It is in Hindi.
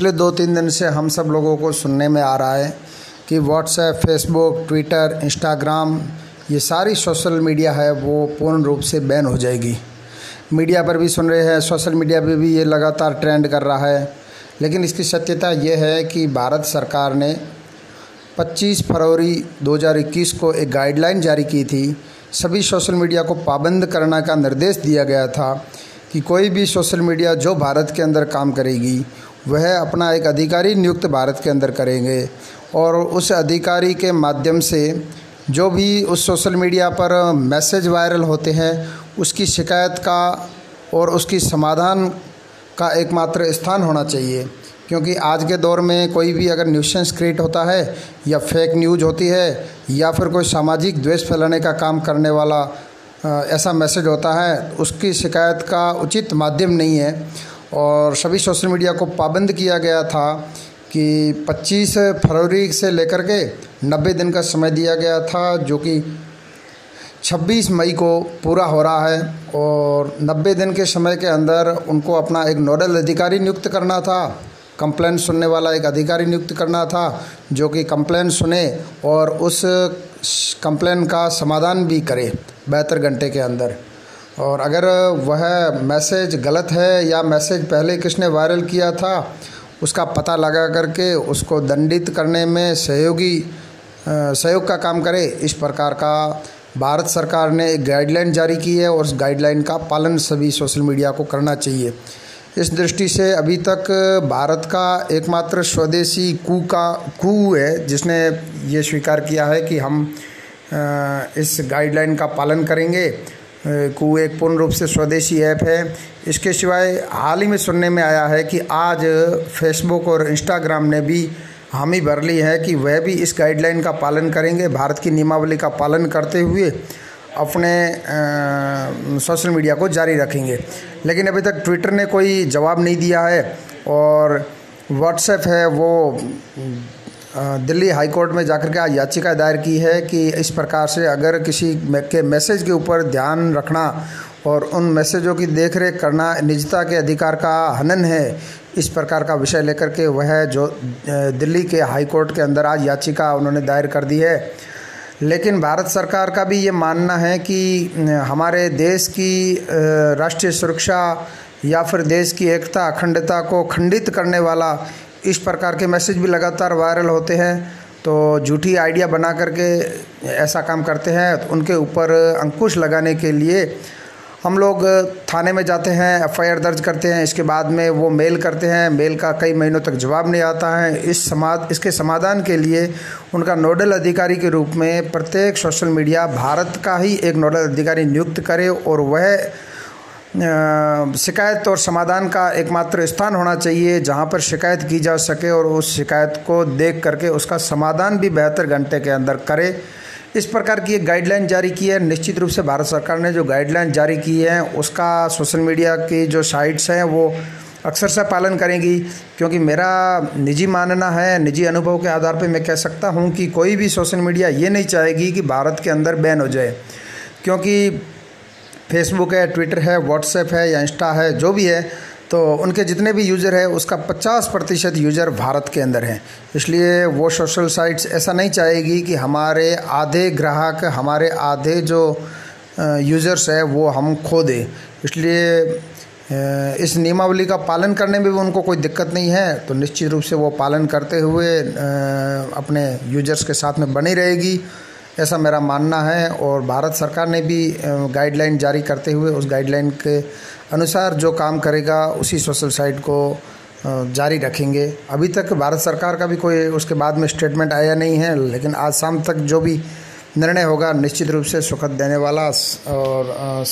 पिछले दो तीन दिन से हम सब लोगों को सुनने में आ रहा है कि व्हाट्सएप फेसबुक ट्विटर इंस्टाग्राम ये सारी सोशल मीडिया है, वो पूर्ण रूप से बैन हो जाएगी। मीडिया पर भी सुन रहे हैं सोशल मीडिया पर भी ये लगातार ट्रेंड कर रहा है। लेकिन इसकी सत्यता ये है कि भारत सरकार ने 25 फरवरी 2021 को एक गाइडलाइन जारी की थी। सभी सोशल मीडिया को पाबंद करने का निर्देश दिया गया था कि कोई भी सोशल मीडिया जो भारत के अंदर काम करेगी वह अपना एक अधिकारी नियुक्त भारत के अंदर करेंगे और उस अधिकारी के माध्यम से जो भी उस सोशल मीडिया पर मैसेज वायरल होते हैं, उसकी शिकायत का और उसकी समाधान का एकमात्र स्थान होना चाहिए। क्योंकि आज के दौर में कोई भी अगर न्यूसेंस क्रिएट होता है, या फेक न्यूज़ होती है, या फिर कोई सामाजिक द्वेष फैलाने का काम करने वाला ऐसा मैसेज होता है, उसकी शिकायत का उचित माध्यम नहीं है। और सभी सोशल मीडिया को पाबंद किया गया था कि 25 फरवरी से लेकर के 90 दिन का समय दिया गया था, जो कि 26 मई को पूरा हो रहा है और 90 दिन के समय के अंदर उनको अपना एक नोडल अधिकारी नियुक्त करना था, कंप्लेन सुनने वाला एक अधिकारी नियुक्त करना था, जो कि कंप्लेन सुने और उस कंप्लेन का समाधान भी करे बहत्तर घंटे के अंदर। और अगर वह मैसेज गलत है या मैसेज पहले किसने वायरल किया था, उसका पता लगा करके उसको दंडित करने में सहयोगी सहयोग का काम करे। इस प्रकार का भारत सरकार ने एक गाइडलाइन जारी की है और उस गाइडलाइन का पालन सभी सोशल मीडिया को करना चाहिए। इस दृष्टि से अभी तक भारत का एकमात्र स्वदेशी कू का, कू है, जिसने ये स्वीकार किया है कि हम इस गाइडलाइन का पालन करेंगे। कू एक पूर्ण रूप से स्वदेशी ऐप है। इसके सिवाय हाल ही में सुनने में आया है कि आज फेसबुक और इंस्टाग्राम ने भी हामी भर ली है कि वह भी इस गाइडलाइन का पालन करेंगे, भारत की नियमावली का पालन करते हुए अपने सोशल मीडिया को जारी रखेंगे। लेकिन अभी तक ट्विटर ने कोई जवाब नहीं दिया है और व्हाट्सएप है वो दिल्ली हाई कोर्ट में जाकर के आज याचिका दायर की है कि इस प्रकार से अगर किसी के मैसेज के ऊपर ध्यान रखना और उन मैसेजों की देखरेख करना निजता के अधिकार का हनन है, इस प्रकार का विषय लेकर के वह जो दिल्ली के हाई कोर्ट के अंदर आज याचिका उन्होंने दायर कर दी है। लेकिन भारत सरकार का भी ये मानना है कि हमारे देश की राष्ट्रीय सुरक्षा या फिर देश की एकता, अखंडता को खंडित करने वाला इस प्रकार के मैसेज भी लगातार वायरल होते हैं। तो झूठी आइडिया बना करके ऐसा काम करते हैं। तो उनके ऊपर अंकुश लगाने के लिए हम लोग थाने में जाते हैं, एफआईआर दर्ज करते हैं। इसके बाद में वो मेल करते हैं। मेल का कई महीनों तक जवाब नहीं आता है। इस समाध इसके समाधान के लिए उनका नोडल अधिकारी के रूप में प्रत्येक सोशल मीडिया भारत का ही एक नोडल अधिकारी नियुक्त करे और वह शिकायत और समाधान का एकमात्र स्थान होना चाहिए जहाँ पर शिकायत की जा सके और उस शिकायत को देख करके उसका समाधान भी बेहतर घंटे के अंदर करे। इस प्रकार की एक गाइडलाइन जारी की है। निश्चित रूप से भारत सरकार ने जो गाइडलाइन जारी की है, उसका सोशल मीडिया की जो साइट्स हैं, वो अक्सर से पालन करेंगी। क्योंकि मेरा निजी मानना है, निजी अनुभव के आधार पर मैं कह सकता हूँ कि कोई भी सोशल मीडिया ये नहीं चाहेगी कि भारत के अंदर बैन हो जाए। क्योंकि फेसबुक है ट्विटर है व्हाट्सएप है या इंस्टा है, जो भी है तो उनके जितने भी यूज़र है, उसका 50 प्रतिशत यूज़र भारत के अंदर हैं। इसलिए वो सोशल साइट्स ऐसा नहीं चाहेगी कि हमारे आधे ग्राहक, हमारे आधे जो यूज़र्स है, वो हम खो दें। इसलिए इस नियमावली का पालन करने में भी उनको कोई दिक्कत नहीं है तो निश्चित रूप से वो पालन करते हुए अपने यूज़र्स के साथ में बनी रहेगी। ऐसा मेरा मानना है और भारत सरकार ने भी गाइडलाइन जारी करते हुए उस गाइडलाइन के अनुसार जो काम करेगा, उसी सोशल साइट को जारी रखेंगे। अभी तक भारत सरकार का भी कोई उसके बाद में स्टेटमेंट आया नहीं है, लेकिन आज शाम तक जो भी निर्णय होगा, निश्चित रूप से सुखद देने वाला और